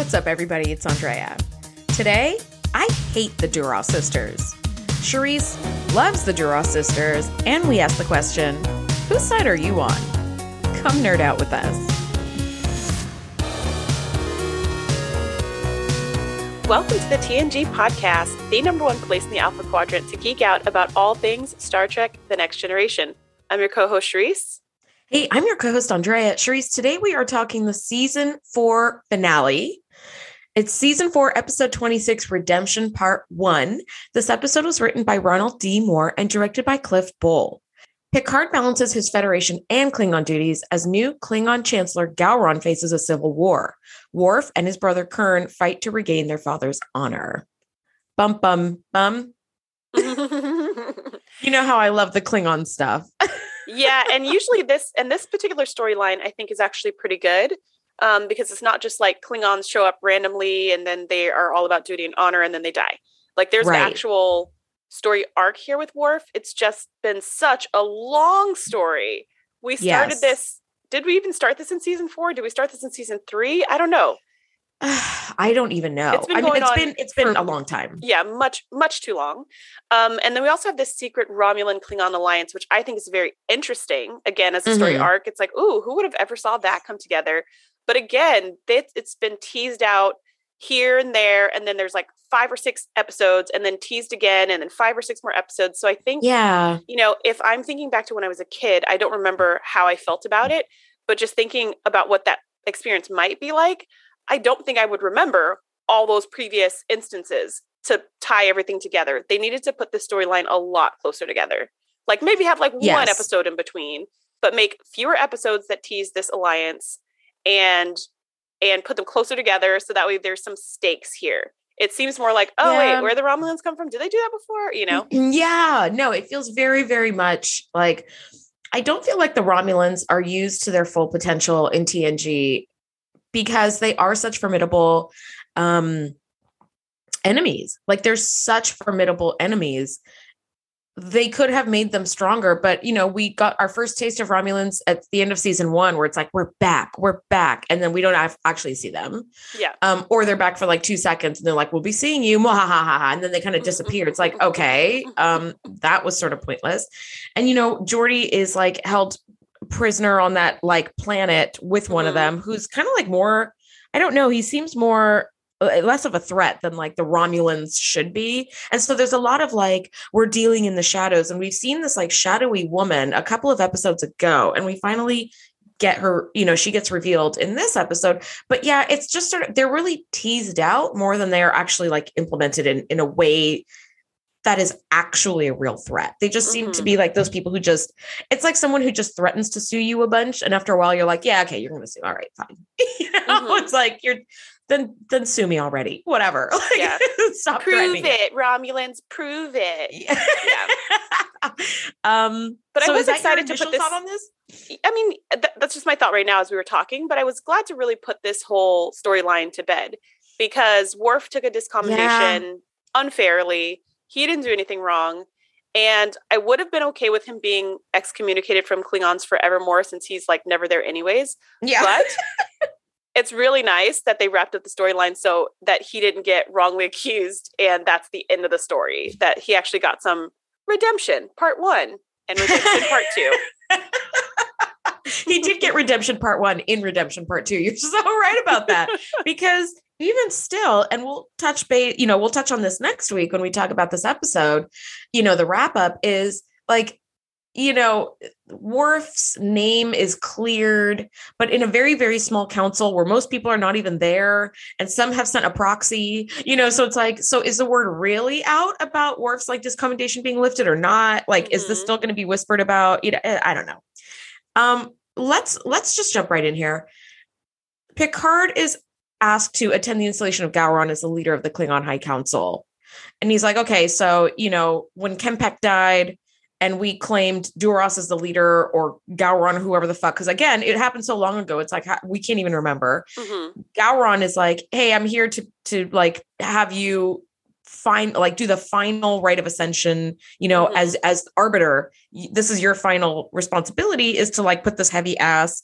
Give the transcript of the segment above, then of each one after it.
What's up, everybody? It's Andrea. Today, I hate the Duras sisters. Shereese loves the Duras sisters, and we ask the question whose side are you on? Come nerd out with us. Welcome to the TNG podcast, the number one place in the Alpha Quadrant to geek out about all things Star Trek The Next Generation. I'm your co host, Shereese. Hey, I'm your co host, Andrea. Shereese, today we are talking the season four finale. It's season four, episode 26, Redemption Part One. This episode was written by Ronald D. Moore and directed by Cliff Bole. Picard balances his Federation and Klingon duties as new Klingon Chancellor Gowron faces a civil war. Worf and his brother Kurn fight to regain their father's honor. Bum, bum, bum. you know how I love the Klingon stuff. yeah, and usually this and this particular storyline I think is actually pretty good. Um, because it's not just like Klingons show up randomly and then they are all about duty and honor and then they die. Like there's right. an actual story arc here with Worf. It's just been such a long story. We started yes. this. Did we even start this in season four? Did we start this in season three? I don't know. I don't even know. It's been I mean, it's been it's been a long time. Yeah, much much too long. Um, and then we also have this secret Romulan Klingon alliance, which I think is very interesting. Again, as a story mm-hmm. arc, it's like, ooh, who would have ever saw that come together? But again, it, it's been teased out here and there, and then there's like five or six episodes, and then teased again, and then five or six more episodes. So I think, yeah, you know, if I'm thinking back to when I was a kid, I don't remember how I felt about it, but just thinking about what that experience might be like I don't think I would remember all those previous instances to tie everything together. They needed to put the storyline a lot closer together. Like maybe have like yes. one episode in between, but make fewer episodes that tease this alliance and and put them closer together so that way there's some stakes here. It seems more like, oh yeah. wait, where the Romulans come from? Did they do that before? You know? Yeah, no, it feels very, very much like I don't feel like the Romulans are used to their full potential in TNG because they are such formidable um enemies. Like they're such formidable enemies. They could have made them stronger, but you know, we got our first taste of Romulans at the end of season one, where it's like we're back, we're back, and then we don't have, actually see them. Yeah. Um, or they're back for like two seconds, and they're like, "We'll be seeing you," maha ha ha and then they kind of disappear. It's like, okay, um, that was sort of pointless. And you know, Geordi is like held prisoner on that like planet with one mm-hmm. of them who's kind of like more I don't know, he seems more less of a threat than like the Romulans should be. And so there's a lot of like we're dealing in the shadows and we've seen this like shadowy woman a couple of episodes ago and we finally get her, you know, she gets revealed in this episode. But yeah, it's just sort of they're really teased out more than they are actually like implemented in in a way that is actually a real threat. They just seem mm-hmm. to be like those people who just, it's like someone who just threatens to sue you a bunch. And after a while, you're like, yeah, okay, you're going to sue. All right, fine. you know, mm-hmm. it's like, you're, then, then sue me already. Whatever. Like, yeah. stop prove it, Romulans, prove it. Yeah. yeah. um, but so I was excited to put this on this. I mean, th- that's just my thought right now as we were talking, but I was glad to really put this whole storyline to bed because Worf took a discommendation yeah. unfairly he didn't do anything wrong. And I would have been okay with him being excommunicated from Klingons forevermore since he's like never there anyways. Yeah. But it's really nice that they wrapped up the storyline so that he didn't get wrongly accused and that's the end of the story. That he actually got some redemption, part one, and redemption part two. he did get redemption part one in redemption part two. You're so right about that. Because even still, and we'll touch base, you know, we'll touch on this next week when we talk about this episode. You know, the wrap up is like, you know, Worf's name is cleared, but in a very, very small council where most people are not even there, and some have sent a proxy, you know. So it's like, so is the word really out about Worf's like discommendation being lifted or not? Like, mm-hmm. is this mm-hmm. still going to be whispered about? You know, eh, I don't know. Um, let's let's just jump right in here. Picard is asked to attend the installation of Gowron as the leader of the Klingon High Council. And he's like, okay, so, you know, when K'mpec died and we claimed Duras as the leader or Gowron, whoever the fuck, because again, it happened so long ago. It's like, we can't even remember. Mm-hmm. Gowron is like, hey, I'm here to, to like have you find like do the final rite of ascension you know mm-hmm. as as arbiter this is your final responsibility is to like put this heavy ass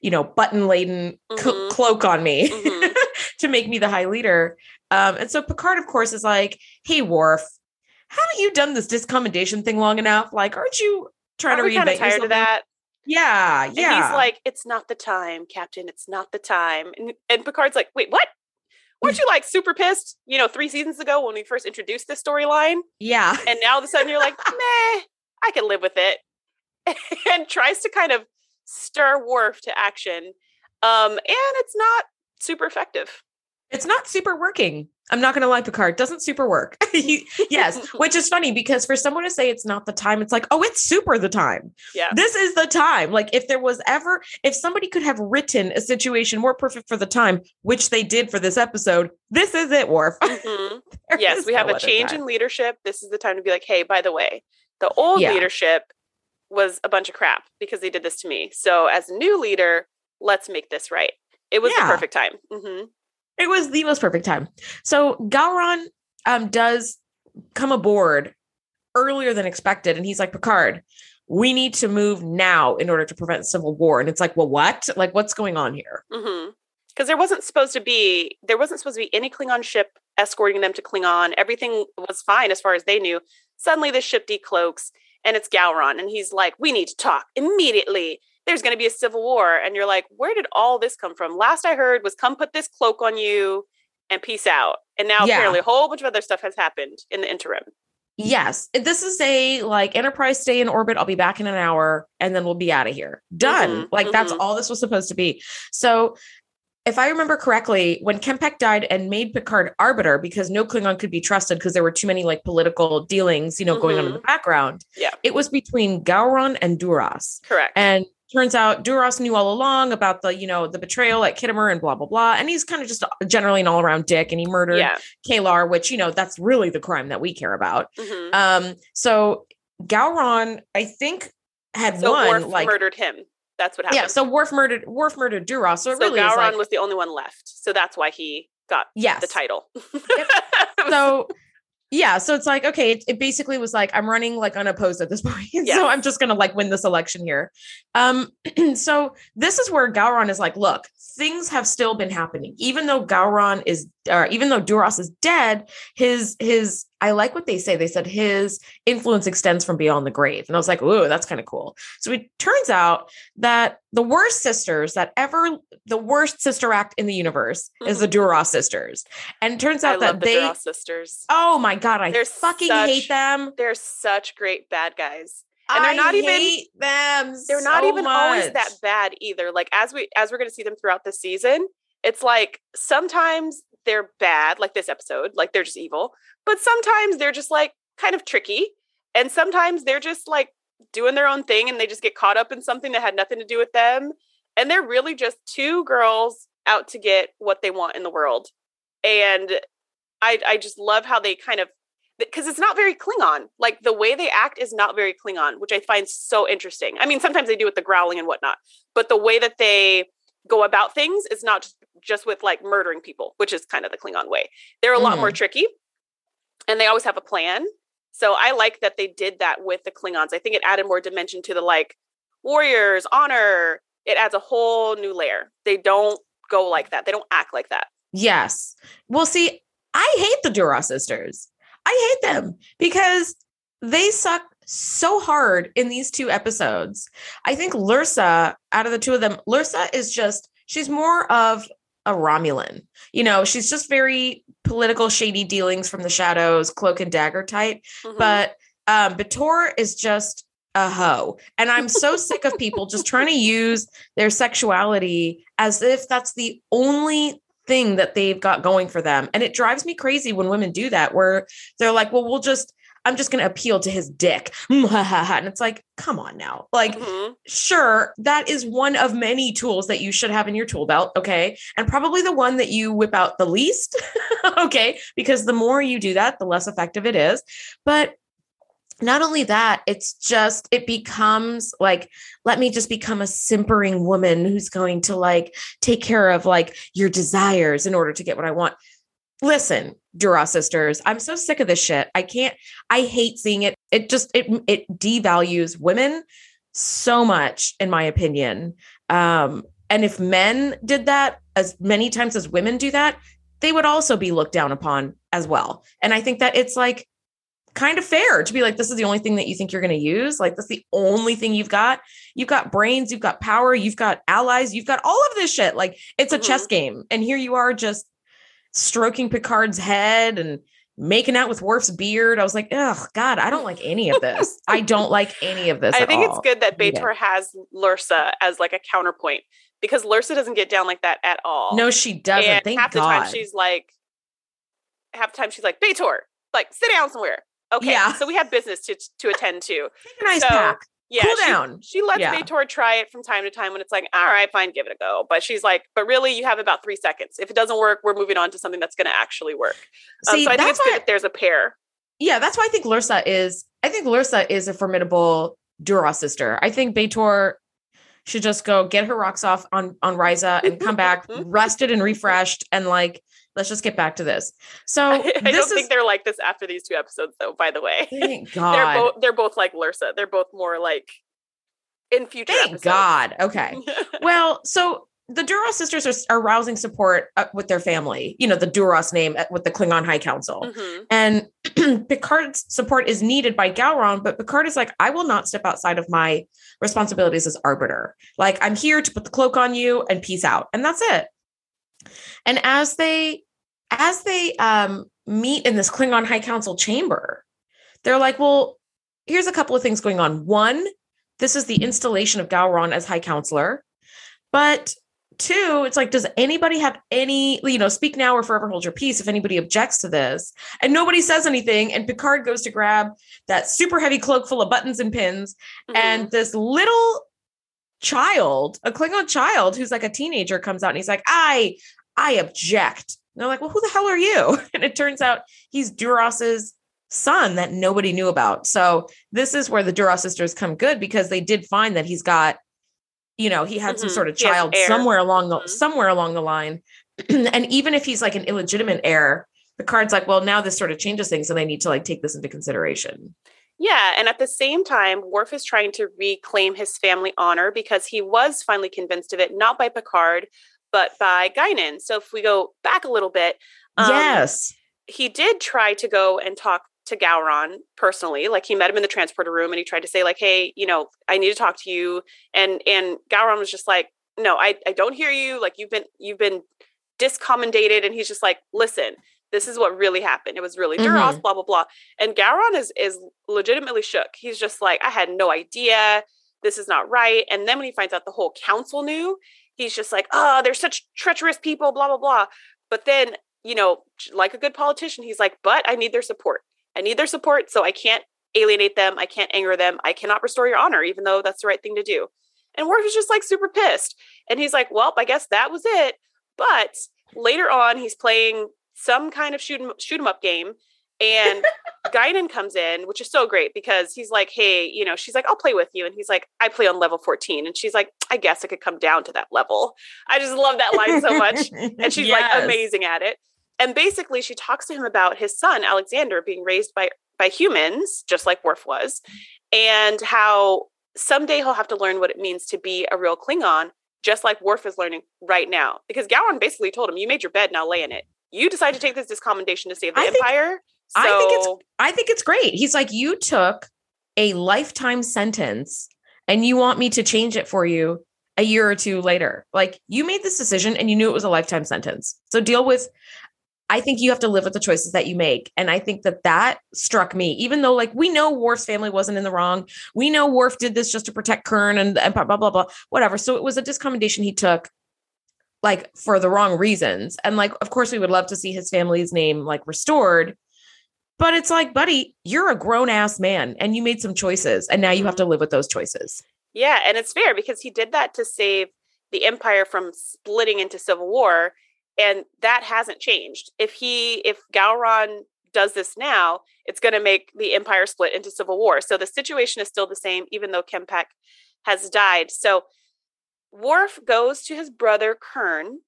you know, button laden mm-hmm. cloak on me mm-hmm. to make me the high leader. Um, and so Picard, of course, is like, "Hey, Worf, haven't you done this discommendation thing long enough? Like, aren't you trying Are to reinvent tired yourself? of that? Yeah, And yeah. he's like, "It's not the time, Captain. It's not the time." And, and Picard's like, "Wait, what? Weren't you like super pissed? You know, three seasons ago when we first introduced this storyline, yeah, and now all of a sudden you're like, meh, I can live with it," and tries to kind of stir Worf to action. Um, and it's not super effective. it's not super working. I'm not going to lie, Picard doesn't super work. Yes, which is funny because for someone to say it's not the time, it's like, oh, it's super the time. Yeah. This is the time. Like, if there was ever, if somebody could have written a situation more perfect for the time, which they did for this episode, this is it, Worf. Mhm. Yes, we have no a change in leadership. This is the time to be like, hey, by the way, the old Yeah. leadership was a bunch of crap because they did this to me. So as a new leader, let's make this right. It was Yeah. the perfect time. hmm It was the most perfect time. So Gowron um, does come aboard earlier than expected, and he's like, Picard, we need to move now in order to prevent civil war. And it's like, well, what? Like, what's going on here? hmm Because there wasn't supposed to be there wasn't supposed to be any Klingon ship escorting them to Klingon. Everything was fine as far as they knew. Suddenly, the ship decloaks, and it's Gowron, and he's like, "We need to talk immediately." There's going to be a civil war, and you're like, "Where did all this come from?" Last I heard was, "Come put this cloak on you, and peace out." And now Yeah. apparently, a whole bunch of other stuff has happened in the interim. Yes, this is a like Enterprise stay in orbit. I'll be back in an hour and then we'll be out of here. Done. Mhm, like that's mhm. all this was supposed to be. So, if I remember correctly, when K'mpec died and made Picard arbiter because no Klingon could be trusted because there were too many like political dealings, you know, going on in the background. Yeah. It was between Gowron and Duras. Correct. And turns out Duras knew all along about the, you know, the betrayal at Khitomer and blah, blah, blah. And he's kind of just generally an all around dick and he murdered yeah. K'Ehleyr, which, you know, that's really the crime that we care about. hmm Um, so Gowron, I think, had so won Worf like murdered him. That's what happened. yeah. So Worf murdered Worf murdered Duras. So it so really Gowron like was the only one left. So that's why he got yes. the title. So yeah, so it's like okay, it, it basically was like I'm running like unopposed at this point, so I'm just gonna like win this election here. Um, so this is where Gowron is like, look, things have still been happening, even though Gowron is, uh, even though Duras is dead. His his I like what they say. They said his influence extends from beyond the grave, and I was like, ooh, that's kind of cool. So it turns out that the worst sisters that ever, the worst sister act in the universe is the mm-hmm. Duras sisters, and it turns I out love that the they. Duras sisters. Oh my god, I They're fucking such- hate them. They're such great bad guys. And they're I not even- hate them. They're not so even always that bad either. Like as we as we're going to see them throughout the season, it's like sometimes they're bad, like this episode, like they're just evil, but sometimes they're just like kind of tricky, and sometimes they're just like doing their own thing and they just get caught up in something that had nothing to do with them, and they're really just two girls out to get what they want in the world. And I I just love how they kind of because it's not very Klingon. Like the way they act is not very Klingon, which I find so interesting. I mean, sometimes they do with the growling and whatnot, but the way that they go about things is not just, just with like murdering people, which is kind of the Klingon way. They're a lot more mm. tricky and they always have a plan. So I like that they did that with the Klingons. I think it added more dimension to the like warriors, honor. It adds a whole new layer. They don't go like that. They don't act like that. Yes. Well, see, I hate the Duras sisters. I hate them because they suck so hard in these two episodes. I think Lursa, out of the two of them, Lursa is just, she's more of a Romulan. You know, she's just very political, shady dealings from the shadows, cloak and dagger type. Mhm. But um, B'Etor is just a hoe. And I'm so sick of people just trying to use their sexuality as if that's the only thing that they've got going for them. And it drives me crazy when women do that, where they're like, well, we'll just, I'm just going to appeal to his dick. and it's like, come on now. Like, Mhm. sure, that is one of many tools that you should have in your tool belt. Okay. And probably the one that you whip out the least. okay. Because the more you do that, the less effective it is. But not only that, it's just, it becomes like, let me just become a simpering woman who's going to like take care of like your desires in order to get what I want. Listen, Duras sisters, I'm so sick of this shit. I can't, I hate seeing it. It just, it, it devalues women so much, in my opinion. Um, and if men did that as many times as women do that, they would also be looked down upon as well. And I think that it's like kind of fair to be like, this is the only thing that you think you're going to use. Like, that's the only thing you've got. You've got brains, you've got power, you've got allies, you've got all of this shit. Like, it's a mm-hmm. chess game. And here you are just stroking Picard's head and making out with Worf's beard. I was like, oh God, I don't like any of this. I don't like any of this. I think all. it's good that B'Etor has Lursa as like a counterpoint because Lursa doesn't get down like that at all. No, she doesn't. And Thank half God. the time she's like, half the time she's like, B'Etor, like sit down somewhere. Okay, yeah. so we have business to to attend to. Take a nice so, pack. Yeah, cool she, down. She lets yeah. B'Etor try it from time to time when it's like, all right, fine, give it a go. But she's like, but really, you have about three seconds. If it doesn't work, we're moving on to something that's going to actually work. Um, See, um, so I think it's good that there's a pair. Yeah, that's why I think Lursa is. I think Lursa is a formidable Dura sister. I think B'Etor should just go get her rocks off on on Risa and come back rested and refreshed and like let's just get back to this. So I, I don't is, think they're like this after these two episodes, though. By the way, thank God they're both they're both like Lursa. They're both more like in future. Thank episodes. God. Okay. well, so the Duras sisters are, are rousing support uh, with their family. You know, the Duras name uh, with the Klingon High Council, mm-hmm. and Picard's support is needed by Gowron. But Picard is like, I will not step outside of my responsibilities as arbiter. Like, I'm here to put the cloak on you and peace out, and that's it. And as they as they um, meet in this Klingon High Council chamber, they're like, well, here's a couple of things going on. One, this is the installation of Gowron as High Counselor. But two, it's like, does anybody have any, you know, speak now or forever hold your peace if anybody objects to this? And nobody says anything. And Picard goes to grab that super heavy cloak full of buttons and pins. Mm-hmm. And this little child, a Klingon child who's like a teenager comes out and he's like, I, I object. And they're like, well, who the hell are you? And it turns out he's Duras's son that nobody knew about. So this is where the Duras sisters come good because they did find that he's got, you know, he had mm-hmm. some sort of child somewhere along the mm-hmm. somewhere along the line. and even if he's like an illegitimate heir, the card's like, well, now this sort of changes things, and they need to like take this into consideration. Yeah, and at the same time, Worf is trying to reclaim his family honor because he was finally convinced of it, not by Picard, but by Guinan. So if we go back a little bit, um, yes, he did try to go and talk to Gowron personally. Like he met him in the transporter room and he tried to say, like, hey, you know, I need to talk to you. And and Gowron was just like, no, I, I don't hear you. Like you've been you've been discommendated. And he's just like, listen, this is what really happened. It was really Duras, mm-hmm. blah, blah, blah. And Gowron is is legitimately shook. He's just like, I had no idea. This is not right. And then when he finds out the whole council knew, he's just like, oh, they're such treacherous people, blah, blah, blah. But then, you know, like a good politician, he's like, but I need their support. I need their support. So I can't alienate them. I can't anger them. I cannot restore your honor, even though that's the right thing to do. And Worf is just like super pissed. And he's like, well, I guess that was it. But later on, he's playing some kind of shoot 'em, shoot 'em up game and Guinan comes in, which is so great because he's like, Hey, you know, she's like, I'll play with you. And he's like, I play on level 14. And she's like, I guess I could come down to that level. I just love that line so much. And she's yes. like amazing at it. And basically, she talks to him about his son, Alexander, being raised by, by humans, just like Worf was, and how someday he'll have to learn what it means to be a real Klingon, just like Worf is learning right now. Because Gowron basically told him, You made your bed, now lay in it. You decide to take this discommendation to save the I Empire. Think- so, I think it's I think it's great. He's like, you took a lifetime sentence and you want me to change it for you a year or two later. Like you made this decision and you knew it was a lifetime sentence. So deal with I think you have to live with the choices that you make. And I think that that struck me, even though, like, we know Worf's family wasn't in the wrong. We know Worf did this just to protect Kurn and, and blah, blah, blah, blah, whatever. So it was a discommendation he took, like, for the wrong reasons. And, like, of course, we would love to see his family's name, like, restored. But it's like, buddy, you're a grown ass man and you made some choices and now you have to mm-hmm. live with those choices. Yeah. And it's fair because he did that to save the empire from splitting into civil war. And that hasn't changed. If he, if Gowron does this now, it's going to make the empire split into civil war. So the situation is still the same, even though K'mpec has died. So Worf goes to his brother Kurn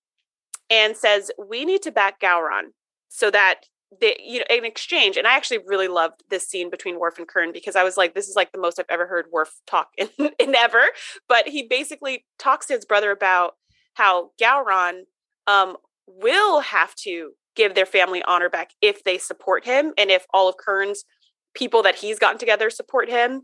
and says, We need to back Gowron so that they you know in exchange and i actually really loved this scene between Worf and Kurn because i was like this is like the most i've ever heard Worf talk in, in ever but he basically talks to his brother about how gowron um, will have to give their family honor back if they support him and if all of Kurn's people that he's gotten together support him.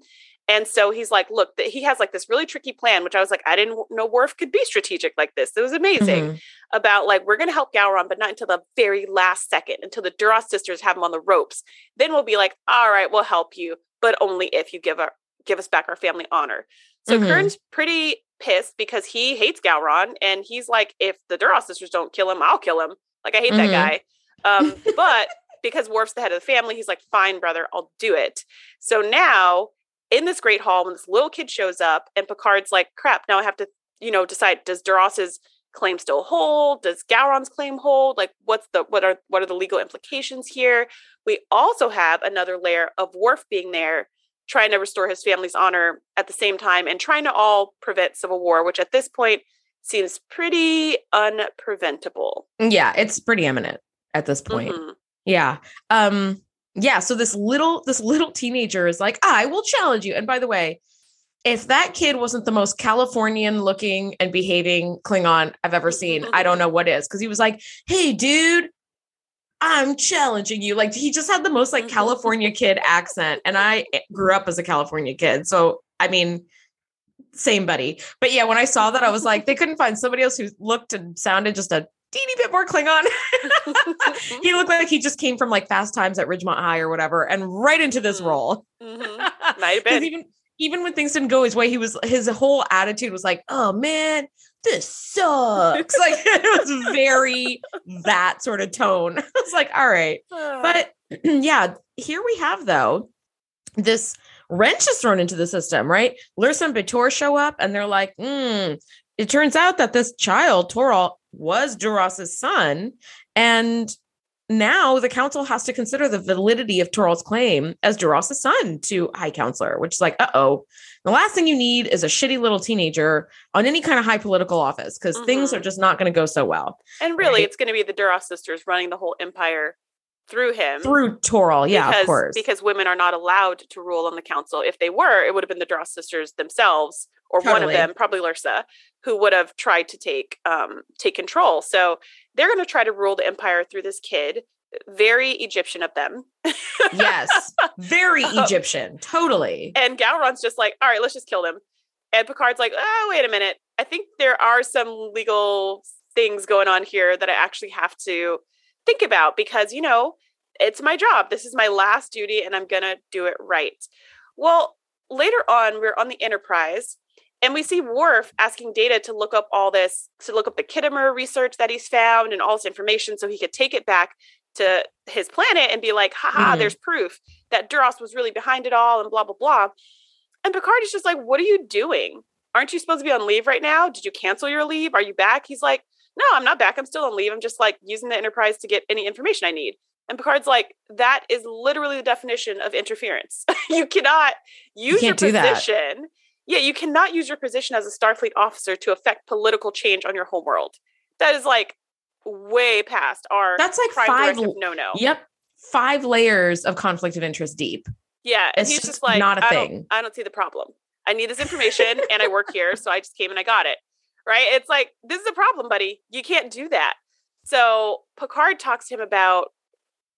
And so he's like, look, he has like this really tricky plan, which I was like, I didn't know Worf could be strategic like this. It was amazing mm-hmm. about like, we're going to help Gowron, but not until the very last second, until the Duras sisters have him on the ropes. Then we'll be like, all right, we'll help you, but only if you give our, give us back our family honor. So mm-hmm. Kurn's pretty pissed because he hates Gowron. And he's like, if the Duras sisters don't kill him, I'll kill him. Like, I hate mm-hmm. that guy. Um, but because Worf's the head of the family, he's like, fine, brother, I'll do it. So now in this great hall, when this little kid shows up, and Picard's like, crap, now I have to, you know, decide does Duras's claim still hold? Does Gowron's claim hold? Like, what's the what are what are the legal implications here? We also have another layer of Worf being there, trying to restore his family's honor at the same time, and trying to all prevent civil war, which at this point seems pretty unpreventable. Yeah, it's pretty imminent at this point. Mm-hmm. Yeah. Um yeah, so this little this little teenager is like, "I will challenge you." And by the way, if that kid wasn't the most Californian looking and behaving Klingon I've ever seen, I don't know what is. Cuz he was like, "Hey dude, I'm challenging you." Like he just had the most like California kid accent and I eh, grew up as a California kid. So, I mean, same buddy. But yeah, when I saw that I was like, they couldn't find somebody else who looked and sounded just a teeny bit more Klingon. he looked like he just came from like Fast Times at Ridgemont High or whatever, and right into this mm-hmm. role. Mm-hmm. Might have been. Even even when things didn't go his way, he was his whole attitude was like, "Oh man, this sucks." like it was very that sort of tone. I was like, "All right," but yeah, here we have though this wrench is thrown into the system, right? Lursa and B'Etor show up and they're like, mm, it turns out that this child, Toral, was Duras's son. And now the council has to consider the validity of Toral's claim as Duras's son to High Counselor, which is like, uh oh. The last thing you need is a shitty little teenager on any kind of high political office because mm-hmm. things are just not going to go so well. And really, right? it's going to be the Duras sisters running the whole empire through him. Through Toral, yeah, because, of course. Because women are not allowed to rule on the council. If they were, it would have been the Duras sisters themselves or totally. one of them, probably Lursa, who would have tried to take um, take control. So they're going to try to rule the empire through this kid. Very Egyptian of them. yes, very um, Egyptian, totally. And Gowron's just like, all right, let's just kill them. And Picard's like, oh, wait a minute. I think there are some legal things going on here that I actually have to think about because, you know, it's my job. This is my last duty and I'm going to do it right. Well, later on, we're on the Enterprise and we see Worf asking Data to look up all this, to look up the Khitomer research that he's found and all this information so he could take it back to his planet and be like, haha, mm-hmm. there's proof that Duras was really behind it all and blah, blah, blah. And Picard is just like, what are you doing? Aren't you supposed to be on leave right now? Did you cancel your leave? Are you back? He's like, no, I'm not back. I'm still on leave. I'm just like using the Enterprise to get any information I need. And Picard's like, that is literally the definition of interference. you cannot use you your position That. yeah, you cannot use your position as a Starfleet officer to affect political change on your homeworld. That is like way past our that's like five no no. Yep, five layers of conflict of interest deep. Yeah, and it's he's just, just like not a I thing. Don't, I don't see the problem. I need this information, and I work here, so I just came and I got it. Right? It's like this is a problem, buddy. You can't do that. So Picard talks to him about,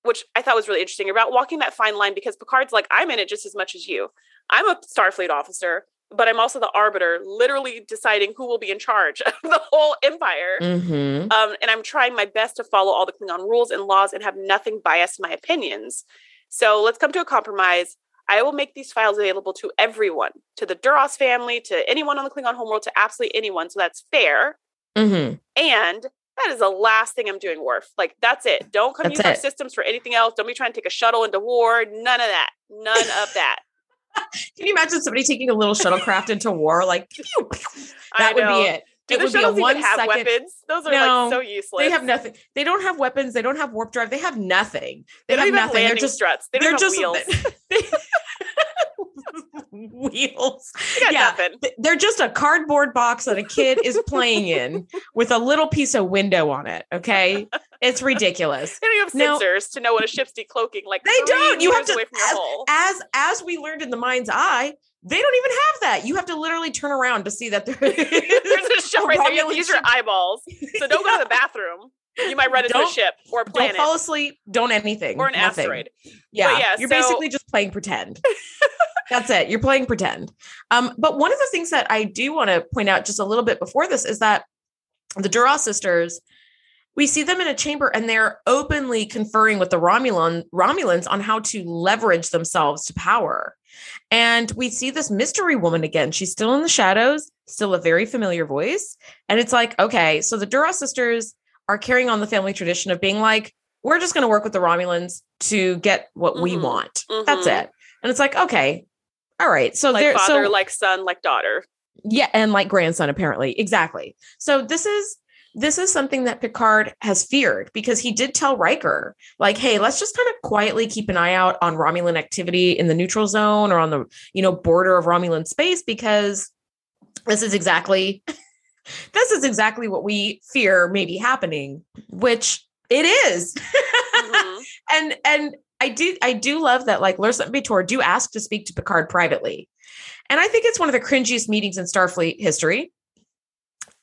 which I thought was really interesting, about walking that fine line because Picard's like, I'm in it just as much as you. I'm a Starfleet officer but I'm also the arbiter, literally deciding who will be in charge of the whole empire. Mm-hmm. Um, and I'm trying my best to follow all the Klingon rules and laws and have nothing biased in my opinions. So let's come to a compromise. I will make these files available to everyone, to the Duras family, to anyone on the Klingon homeworld, to absolutely anyone. So that's fair. Mm-hmm. And that is the last thing I'm doing, Worf. Like, that's it. Don't come that's use it. our systems for anything else. Don't be trying to take a shuttle into war. None of that. None of that. Can you imagine somebody taking a little shuttlecraft into war? Like pew, pew. that would be it. Do it would be a one have second. Weapons? Those are no, like so useless. They have nothing. They don't have weapons. They don't have warp drive. They have nothing. They, they have nothing. They're just struts. They don't they're have just, wheels. They, wheels. Yeah, nothing. they're just a cardboard box that a kid is playing in with a little piece of window on it. Okay, it's ridiculous. they don't have sensors to know when a ship's decloaking. Like they don't. You have to as, as as we learned in the mind's eye. They don't even have that. You have to literally turn around to see that there- There's a ship right there. You have to use your eyeballs. So don't go to the bathroom. You might run into a ship or a Don't fall asleep. Don't anything. or an nothing. asteroid. Yeah, yeah, you're so- basically just playing pretend. That's it. You're playing pretend. Um, but one of the things that I do want to point out just a little bit before this is that the Duras sisters, we see them in a chamber and they're openly conferring with the Romulan Romulans on how to leverage themselves to power. And we see this mystery woman again. She's still in the shadows, still a very familiar voice. And it's like, okay, so the Duras sisters are carrying on the family tradition of being like, we're just going to work with the Romulans to get what we Mhm. want. That's Mhm. it. And it's like, okay, all right. So Like father, so like son, like daughter. yeah, and like grandson, apparently. Exactly. So this is this is something that Picard has feared because he did tell Riker, like, hey, let's just kind of quietly keep an eye out on Romulan activity in the neutral zone or on the, you know, border of Romulan space, because this is exactly this is exactly what we fear may be happening, which it is. Mhm. and and I do I do love that like Lursa and B'Etor do ask to speak to Picard privately. And I think it's one of the cringiest meetings in Starfleet history.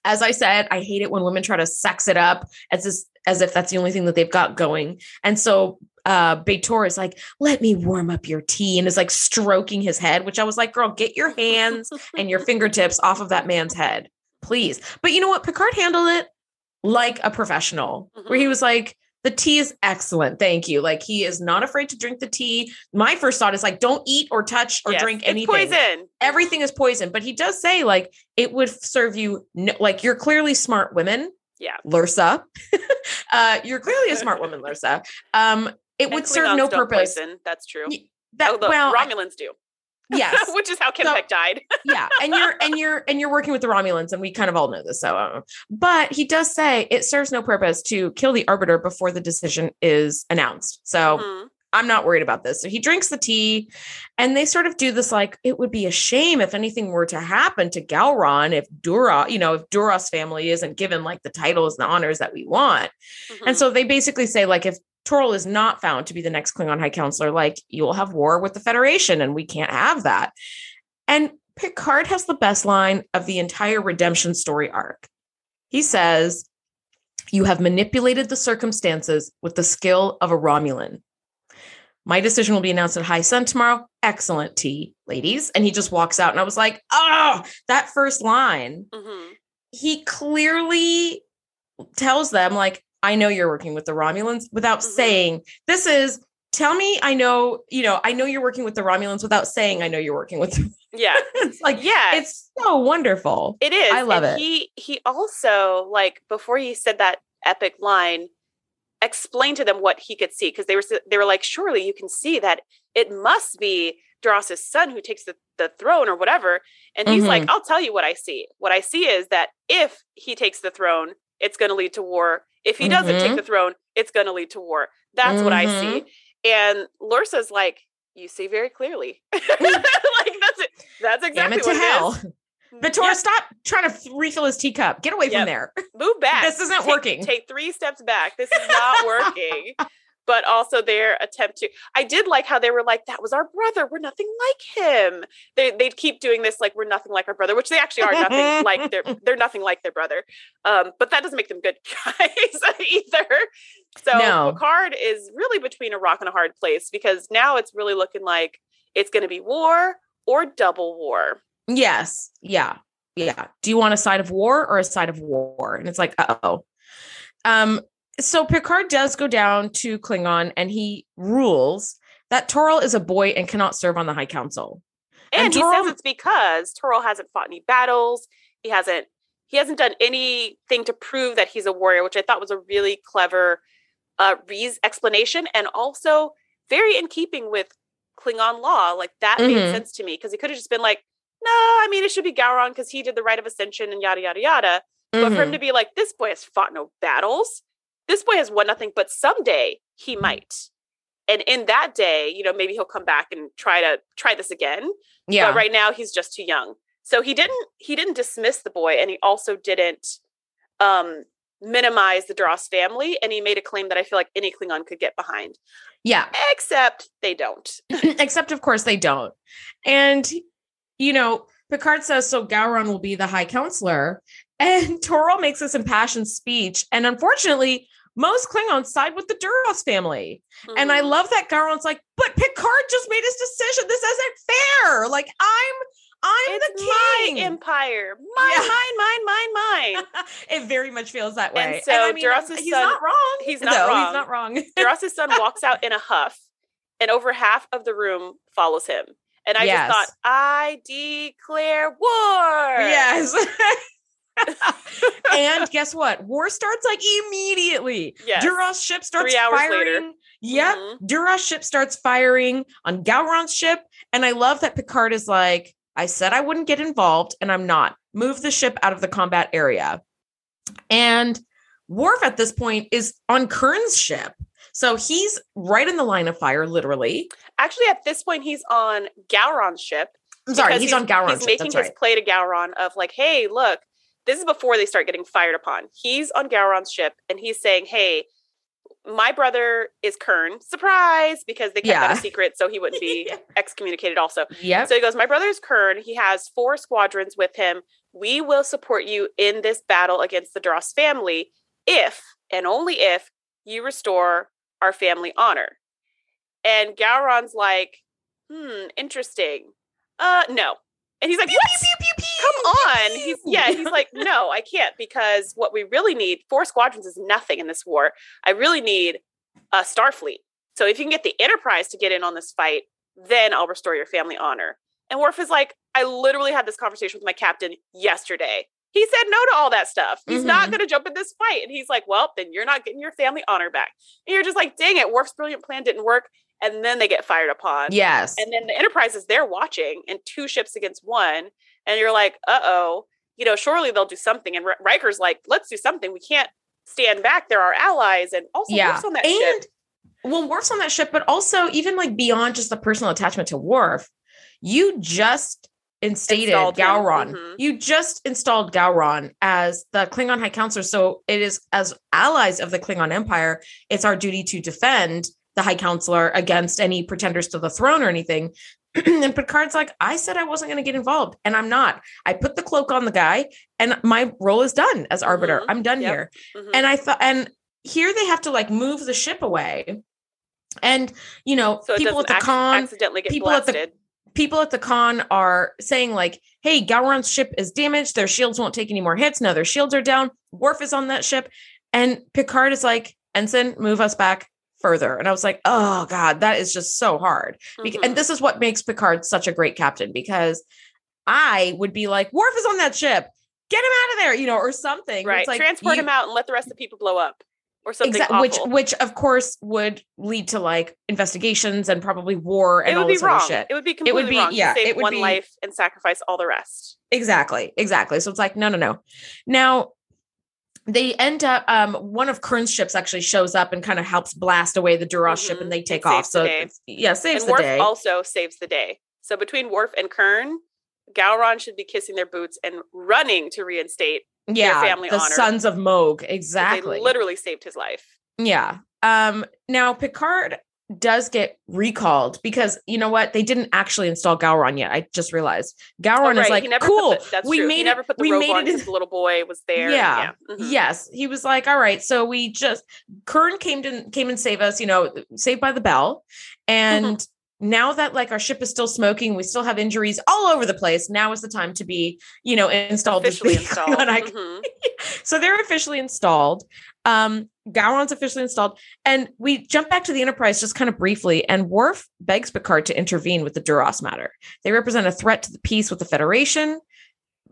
As I said, I hate it when women try to sex it up as this, as if that's the only thing that they've got going. And so uh B'Etor is like, let me warm up your tea and is like stroking his head, which I was like, girl, get your hands and your fingertips off of that man's head, please. But you know what? Picard handled it like a professional, where he Mhm. was like, the tea is excellent. Thank you. Like he is not afraid to drink the tea. My first thought is like, don't eat or touch or Yes, drink it's anything. poison. Everything is poison. But he does say like it would serve you. No, like you're clearly smart women. Yeah. Lursa. uh, you're clearly a smart woman, Lursa. Um, it And would serve no purpose. Poison. That's true. That oh, well, I- Romulans do. Yes, Which is how Kim So- Peck died. yeah and you're and you're and you're working with the romulans and we kind of all know this so uh, but he does say it serves no purpose to kill the arbiter before the decision is announced so Mhm. i'm not worried about this so he drinks the tea and they sort of do this like it would be a shame if anything were to happen to Gowron if dura you know if duras family isn't given like the titles and the honors that we want and Mhm. so they basically say, like, if Toral is not found to be the next Klingon High Counselor, like, you will have war with the Federation, and we can't have that. And Picard has the best line of the entire redemption story arc. He says, You have manipulated the circumstances with the skill of a Romulan. My decision will be announced at High Sun tomorrow. Excellent tea, ladies. And he just walks out. And I was like, Oh, that first line Mhm. he clearly tells them like i know you're working with the romulans without Mhm. saying this is tell me i know you know i know you're working with the romulans without saying i know you're working with them. Yeah. it's like Yeah. it's so wonderful It is. I love and it. He he also like before he said that epic line, explained to them what he could see because they were they were like, surely you can see that it must be Duras's son who takes the, the throne or whatever. And he's like, I'll tell you what I see. What I see is that if he takes the throne, it's going to lead to war. If he doesn't take Mhm. the throne, it's going to lead to war. That's what I see. Mm-hmm. And Lursa's like, you see very clearly. like that's it. That's damn exactly it to what hell it is. B'Etor, Yep. stop trying to refill his teacup get away Yep. from there move back. This isn't Take- working. Take three steps back. This is not working. But also their attempt to I did like how they were like, that was our brother. We're nothing like him. They they'd keep doing this like we're nothing like our brother, which they actually are nothing like their they're nothing like their brother. Um, but that doesn't make them good guys either. So No. Picard is really between a rock and a hard place because now it's really looking like it's gonna be war or double war. yes yeah yeah do you want a side of war or a side of war and it's like uh-oh um so picard does go down to klingon and he rules that Toral is a boy and cannot serve on the high council And, And he Toral- says it's because Toral hasn't fought any battles. He hasn't he hasn't done anything to prove that he's a warrior, which I thought was a really clever uh Reese explanation and also very in keeping with Klingon law. Like that made Mhm. sense to me because he could have just been like, no, I mean it should be Gowron because he did the rite of ascension and yada yada yada. But for him Mhm. to be like, this boy has fought no battles. This boy has won nothing, but someday he might. And in that day, you know, maybe he'll come back and try to try this again. Yeah. but right now he's just too young. So he didn't he didn't dismiss the boy and he also didn't um minimize the Duras family and he made a claim that I feel like any Klingon could get behind. Yeah. Except they don't. Except of course they don't. And you know, Picard says, so Gowron will be the high counselor. And Toral makes this impassioned speech. And unfortunately, most Klingons side with the Duras family. Mm-hmm. And I mm-hmm. love that Gowron's like, but Picard just made his decision. This isn't fair. Like, I'm I'm it's the king. My empire. Mine, yeah. mine, mine, mine, mine. it very much feels that way. And so and I mean, Duras' he's son, not wrong. He's not no, wrong. He's not wrong. Duras' son walks out in a huff, and over half of the room follows him. And I yes. just thought, I declare war. Yes. and guess what? War starts like immediately. Yes. Duras ship starts Three hours firing. Later. Yep. Mm-hmm. Duras ship starts firing on Gowron's ship. And I love that Picard is like, I said I wouldn't get involved, and I'm not. Move the ship out of the combat area. And Worf at this point is on Kurn's ship. So he's right in the line of fire, literally. Actually, at this point, he's on Gowron's ship. I'm sorry, he's, he's on Gowron's ship. He's ship. making That's his right. play to Gowron of like, hey, look, this is before they start getting fired upon. He's on Gowron's ship and he's saying, hey, my brother is Kurn. Surprise, because they kept yeah. that a secret so he wouldn't be excommunicated also. Yeah. So he goes, My brother is Kurn. He has four squadrons with him. We will support you in this battle against the Duras family if and only if you restore our family honor. And Gowron's like, hmm, interesting. Uh, no. And he's like, pew, pew, pew, pew, come on. He's yeah, he's like, no, I can't because what we really need, four squadrons is nothing in this war. I really need a Starfleet. So if you can get the Enterprise to get in on this fight, then I'll restore your family honor. And Worf is like, I literally had this conversation with my captain yesterday. He said no to all that stuff. He's mm-hmm. not going to jump in this fight. And he's like, well, then you're not getting your family honor back. And you're just like, dang it, Worf's brilliant plan didn't work and then they get fired upon. Yes. And then the Enterprise is there watching and two ships against one. And you're like, uh oh, you know, surely they'll do something. And Riker's like, let's do something. We can't stand back. They're our allies. And also, yeah. Worf's on that and, ship. Well, Worf's on that ship, but also even like beyond just the personal attachment to Worf, you just instated installed Gowron. Mm-hmm. You just installed Gowron as the Klingon High Counselor. So it is as allies of the Klingon Empire, it's our duty to defend the high counselor against any pretenders to the throne or anything. and Picard's like, I said I wasn't going to get involved, and I'm not. I put the cloak on the guy, and my role is done as arbiter. Mm-hmm. I'm done yep. here. Mm-hmm. And I thought, and here they have to like move the ship away. And you know, so people at the con accidentally get people blasted. at the people at the con are saying like, "Hey, Gowron's ship is damaged. Their shields won't take any more hits. Now their shields are down. Worf is on that ship." And Picard is like, "Ensign, move us back further. And I was like, oh God, that is just so hard. Mm-hmm. And this is what makes Picard such a great captain because I would be like, Worf is on that ship. Get him out of there, you know, or something. Right. Like, Transport you, him out and let the rest of the people blow up. Or something which which of course would lead to like investigations and probably war and it would all be this wrong. other shit. It would be completely it would be, wrong. Yeah, save it would one be, life and sacrifice all the rest. Exactly, exactly. So it's like no, no, no. Now they end up um one of Kurn's ships actually shows up and kind of helps blast away the Duras mm-hmm. ship and they take off. So yeah, saves and the Worf day. Also saves the day. So between Worf and Kurn, Gowron should be kissing their boots and running to reinstate yeah, their family the honor. sons of Mogh. Exactly. They literally saved his life. Yeah. Um now Picard does get recalled because you know what they didn't actually install Gowron yet. I just realized Gowron oh, right. is like cool. The, we true. made he it. Never put the we made it. His, little boy was there. Yeah. yeah. Mm-hmm. Yes, he was like, all right. So we just Kurn came to came and save us. You know, saved by the bell, and. Mm-hmm. Now that like our ship is still smoking, we still have injuries all over the place. Now is the time to be, you know, installed. Officially installed. Mm-hmm. so they're officially installed. Um, Gowron's officially installed. And we jump back to the Enterprise just kind of briefly, and Worf begs Picard to intervene with the Duras matter. They represent a threat to the peace with the Federation.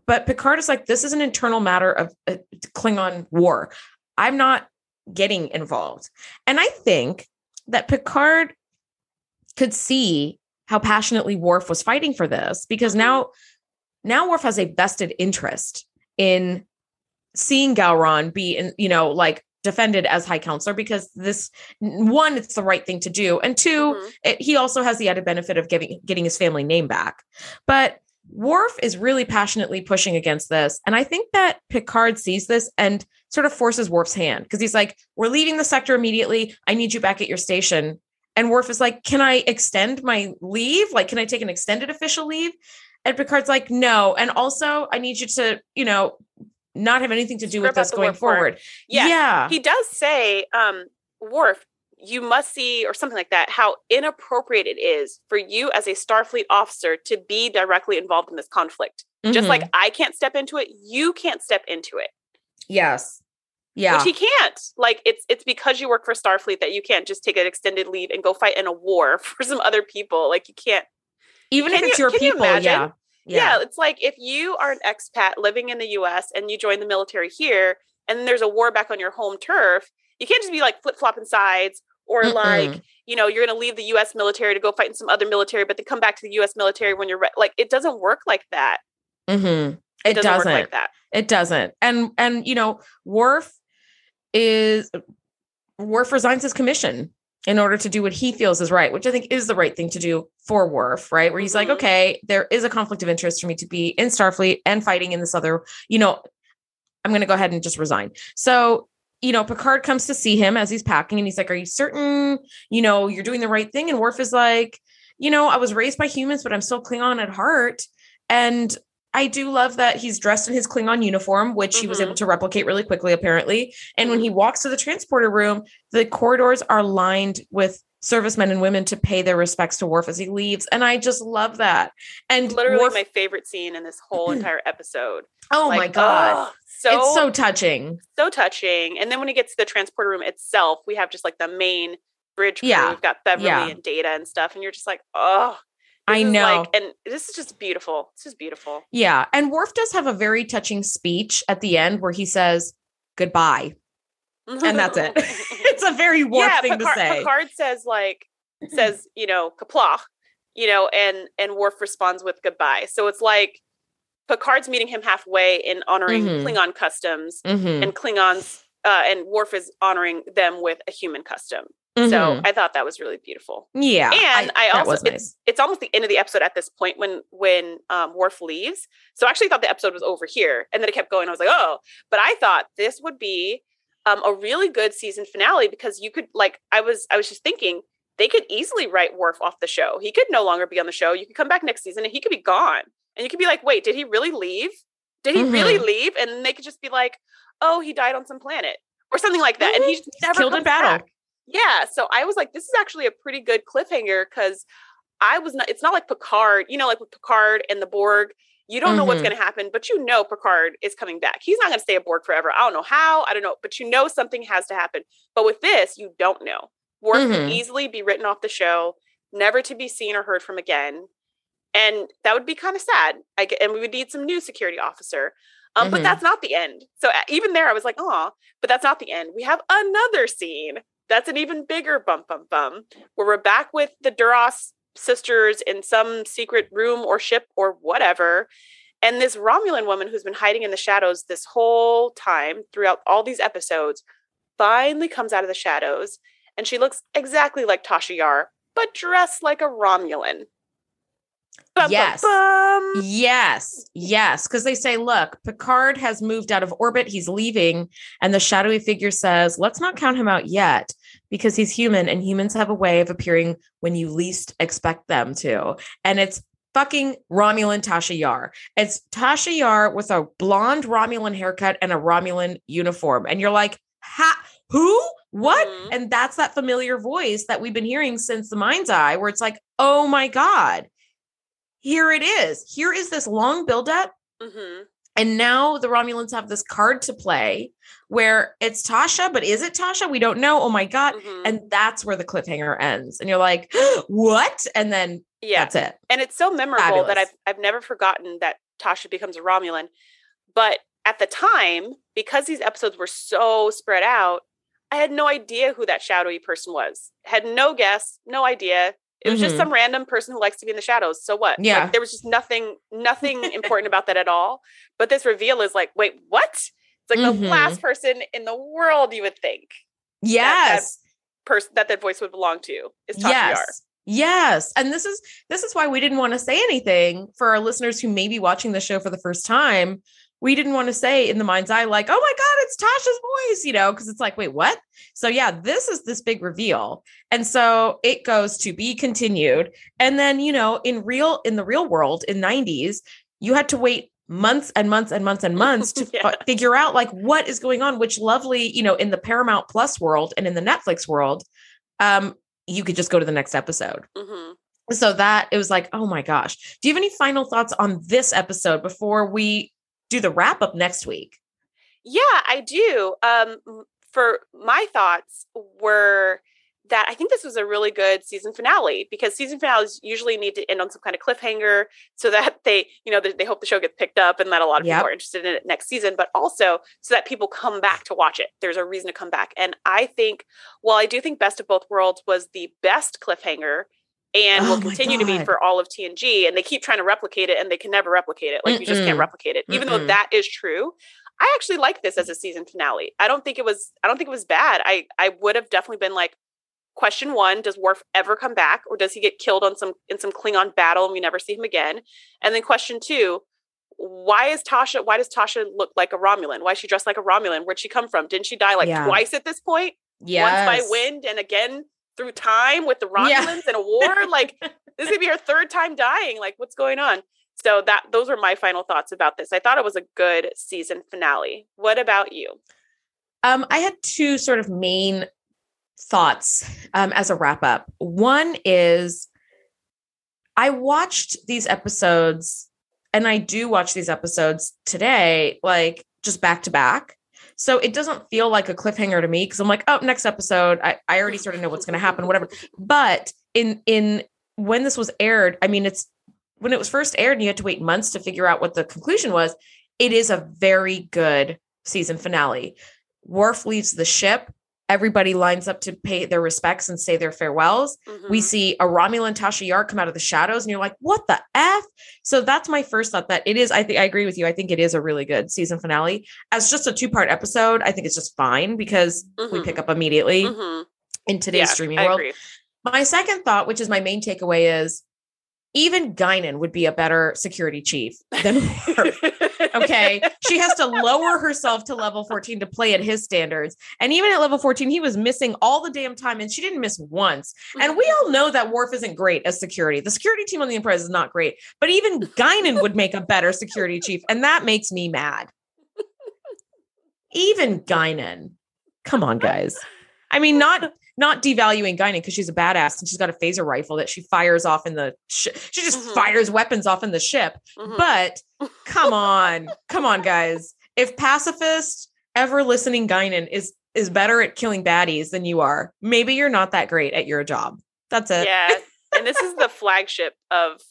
But Picard is like, this is an internal matter of a Klingon war. I'm not getting involved. And I think that Picard could see how passionately Worf was fighting for this because now, now Worf has a vested interest in seeing Gowron be in, you know, like defended as high counselor because this one it's the right thing to do and 2 mm-hmm. it, he also has the added benefit of getting getting his family name back. But Worf is really passionately pushing against this and I think that Picard sees this and sort of forces Worf's hand because he's like we're leaving the sector immediately. I need you back at your station. And Worf is like can I extend my leave? Like can I take an extended official leave? And Picard's like, no. And also, I need you to, you know, not have anything to do with this going forward. Yeah. Yeah. He does say, um, Worf, you must see, or something like that, how inappropriate it is for you as a Starfleet officer to be directly involved in this conflict. Just Mhm. like I can't step into it, you can't step into it. yes. Yeah. Which he can't. Like it's it's because you work for Starfleet that you can't just take an extended leave and go fight in a war for some other people. Like you can't Even if it's you- your can you people. Yeah. yeah. it's like if you are an expat living in the US and you join the military here and then there's a war back on your home turf, you can't just be like flip-flopping sides or like, Mm-mm. you know, you're going to leave the US military to go fight in some other military but then come back to the US military when you're re- like it doesn't work like that. Mhm. It, It doesn't, doesn't. work like that. It doesn't. And and you know, Worf is Worf resigns his commission in order to do what he feels is right, which I think is the right thing to do for Worf, right? Where he's like, Mhm. okay, there is a conflict of interest for me to be in Starfleet and fighting in this other, you know, I'm going to go ahead and just resign. So, you know, Picard comes to see him as he's packing and he's like, Are you certain, you know, you're doing the right thing? And Worf is like, You know, I was raised by humans, but I'm still Klingon at heart. And I do love that he's dressed in his Klingon uniform, which he was Mhm. able to replicate really quickly, apparently. And when he walks to the transporter room, the corridors are lined with servicemen and women to pay their respects to Worf as he leaves. And I just love that. And Literally Worf, my favorite scene in this whole entire episode. oh my God. oh, so it's so touching. so touching. And then when he gets to the transporter room itself, we have just like the main bridge crew. Yeah. We've got Beverly Yeah. and Data and stuff, and you're just like, oh, this is know. Like, and this is just beautiful. This is beautiful. Yeah. And Worf does have a very touching speech at the end where he says goodbye. And that's it. it's a very Worf yeah, thing Picard, to say. Picard says like says you know Qapla', you know, and and Worf responds with goodbye. So it's like Picard's meeting him halfway in honoring Mhm. Klingon customs, Mhm, and Klingons. Uh, and Worf is honoring them with a human custom. So mhm. I thought that was really beautiful. yeah. and I, that also it's, nice. it's almost the end of the episode at this point when when um Worf leaves. So I actually thought the episode was over here, and then it kept going. I was like, oh, but I thought this would be um a really good season finale because you could like I was I was just thinking they could easily write Worf off the show. He could no longer be on the show. You could come back next season and he could be gone, and you could be like, wait, did he really leave? Did he really Mm-hmm. leave? And they could just be like, oh, he died on some planet or something like that, and Mhm. he's never Killed in battle. back. Yeah, so I was like, this is actually a pretty good cliffhanger because I was not. It's not like Picard, you know, like with Picard and the Borg. You don't know what's Mhm. going to happen, but you know Picard is coming back. He's not going to stay a Borg forever. I don't know how. I don't know, but you know something has to happen. But with this, you don't know. Worf Mhm. could easily be written off the show, never to be seen or heard from again, and that would be kind of sad. I get, and we would need some new security officer. Um, But Mhm. that's not the end. So even there, I was like, oh, but that's not the end. We have another scene that's an even bigger bump bump bum where we're back with the Duras sisters in some secret room or ship or whatever. And this Romulan woman who's been hiding in the shadows this whole time throughout all these episodes finally comes out of the shadows and she looks exactly like Tasha Yar, but dressed like a Romulan. Bum, Yes. bum. Yes, yes. Because they say, look, Picard has moved out of orbit. He's leaving. And the shadowy figure says, let's not count him out yet because he's human and humans have a way of appearing when you least expect them to. And it's fucking Romulan Tasha Yar. It's Tasha Yar with a blonde Romulan haircut and a Romulan uniform. And you're like, ha, who? What? Mhm. And that's that familiar voice that we've been hearing since the mind's eye, where it's like, oh my God, here it is. Here is this long buildup. Mhm. And now the Romulans have this card to play where it's Tasha, but is it Tasha? We don't know. Oh my God. Mhm. And that's where the cliffhanger ends. And you're like, what? And then yeah. that's it. and it's so memorable that I've I've never forgotten that Tasha becomes a Romulan. But at the time, because these episodes were so spread out, I had no idea who that shadowy person was. Had no guess, no idea. It was just Mhm. some random person who likes to be in the shadows. So what? Like, Yeah. there was just nothing, nothing important about that at all. But this reveal is like, wait, what? It's like Mhm. the last person in the world you would think Yes. person that that voice would belong to is Tasha Yar. yes. Yes. And this is this is why we didn't want to say anything for our listeners who may be watching the show for the first time we didn't want to say in the mind's eye, like, oh my God, it's Tasha's voice, you know, because it's like, wait, what? So yeah, this is this big reveal. And so it goes to be continued. And then, you know, in real, in the real world in 90s, you had to wait months and months and months and months to yeah. f- figure out like what is going on which lovely you know in the paramount plus world and in the netflix world um you could just go to the next episode mm-hmm. so that it was like oh my gosh do you have any final thoughts on this episode before we do the wrap up next week yeah i do um for my thoughts were that I think this was a really good season finale because season finales usually need to end on some kind of cliffhanger so that they, you know, they, they hope the show gets picked up and that a lot of yep. people are interested in it next season, but also so that people come back to watch it. There's a reason to come back. And I think, while I do think Best of Both Worlds was the best cliffhanger and oh will continue to be for all of TNG, and they keep trying to replicate it and they can never replicate it. Like, Mm-mm. you just can't replicate it. Even Mm-mm. though that is true, I actually like this as a season finale. I don't think it was I don't think it was bad. I I would have definitely been like, question one does Worf ever come back or does he get killed on some in some Klingon battle and we never see him again? And then question two, why is Tasha why does Tasha look like a Romulan? Why is she dressed like a Romulan? Where'd she come from? Didn't she die like yeah. twice at this point? Yes. Once by wind and again through time with the Romulans yeah. in a war? Like this would be her third time dying. Like what's going on? So that those are my final thoughts about this. I thought it was a good season finale. What about you? Um, I had two sort of main thoughts um, as a wrap up. One is I watched these episodes, and I do watch these episodes today, like just back to back. So it doesn't feel like a cliffhanger to me because I'm like, oh, next episode. I, I already sort of know what's going to happen, whatever. But in in when this was aired, I mean, it's when it was first aired, and you had to wait months to figure out what the conclusion was. It is a very good season finale. Worf leaves the ship everybody lines up to pay their respects and say their farewells. Mm-hmm. We see a Romulan Tasha Yar come out of the shadows, and you're like, what the F? So that's my first thought that it is. I think I agree with you. I think it is a really good season finale. As just a two part episode, I think it's just fine because mm-hmm. we pick up immediately mm-hmm. in today's yeah, streaming world. My second thought, which is my main takeaway, is even Guinan would be a better security chief than her. Okay. she has to lower herself to level 14 to play at his standards. And even at level 14, he was missing all the damn time and she didn't miss once. And we mm-hmm. all know that Worf isn't great as security. The security team on the Enterprise is not great, but even Guinan would make a better security chief. And that makes me mad. Even Guinan. Come on, guys. I mean, not not devaluing Guinan because she's a badass and she's got a phaser rifle that she fires off in the ship. She just mm-hmm. fires weapons off in the ship. Mm-hmm. But come on, come on, guys. If pacifist ever listening Guinan is is better at killing baddies than you are, maybe you're not that great at your job. That's it. Yeah. And this is the flagship of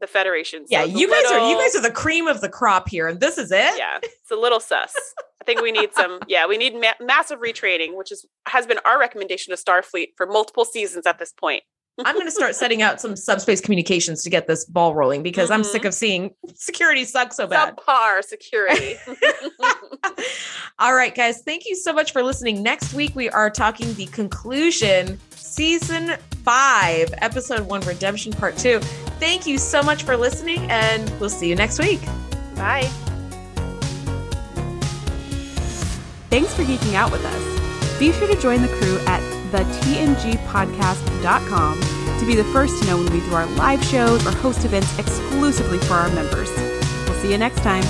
the Federation. So yeah, you guys are you guys are the cream of the crop here, and this is it. Yeah, it's a little sus think we need some. Yeah, we need ma- massive retraining, which is has been our recommendation to Starfleet for multiple seasons at this point. I'm going to start setting out some subspace communications to get this ball rolling because mm-hmm. I'm sick mm-hmm. of seeing security suck so bad. Subpar security. All right, guys. Thank you so much for listening. Next week, we are talking the conclusion, season five, episode one, redemption part two. Thank you so much for listening, and we'll see you next week. Bye. Thanks for geeking out with us. Be sure to join the crew at thetngpodcast.com to be the first to know when we do our live shows or host events exclusively for our members. We'll see you next time.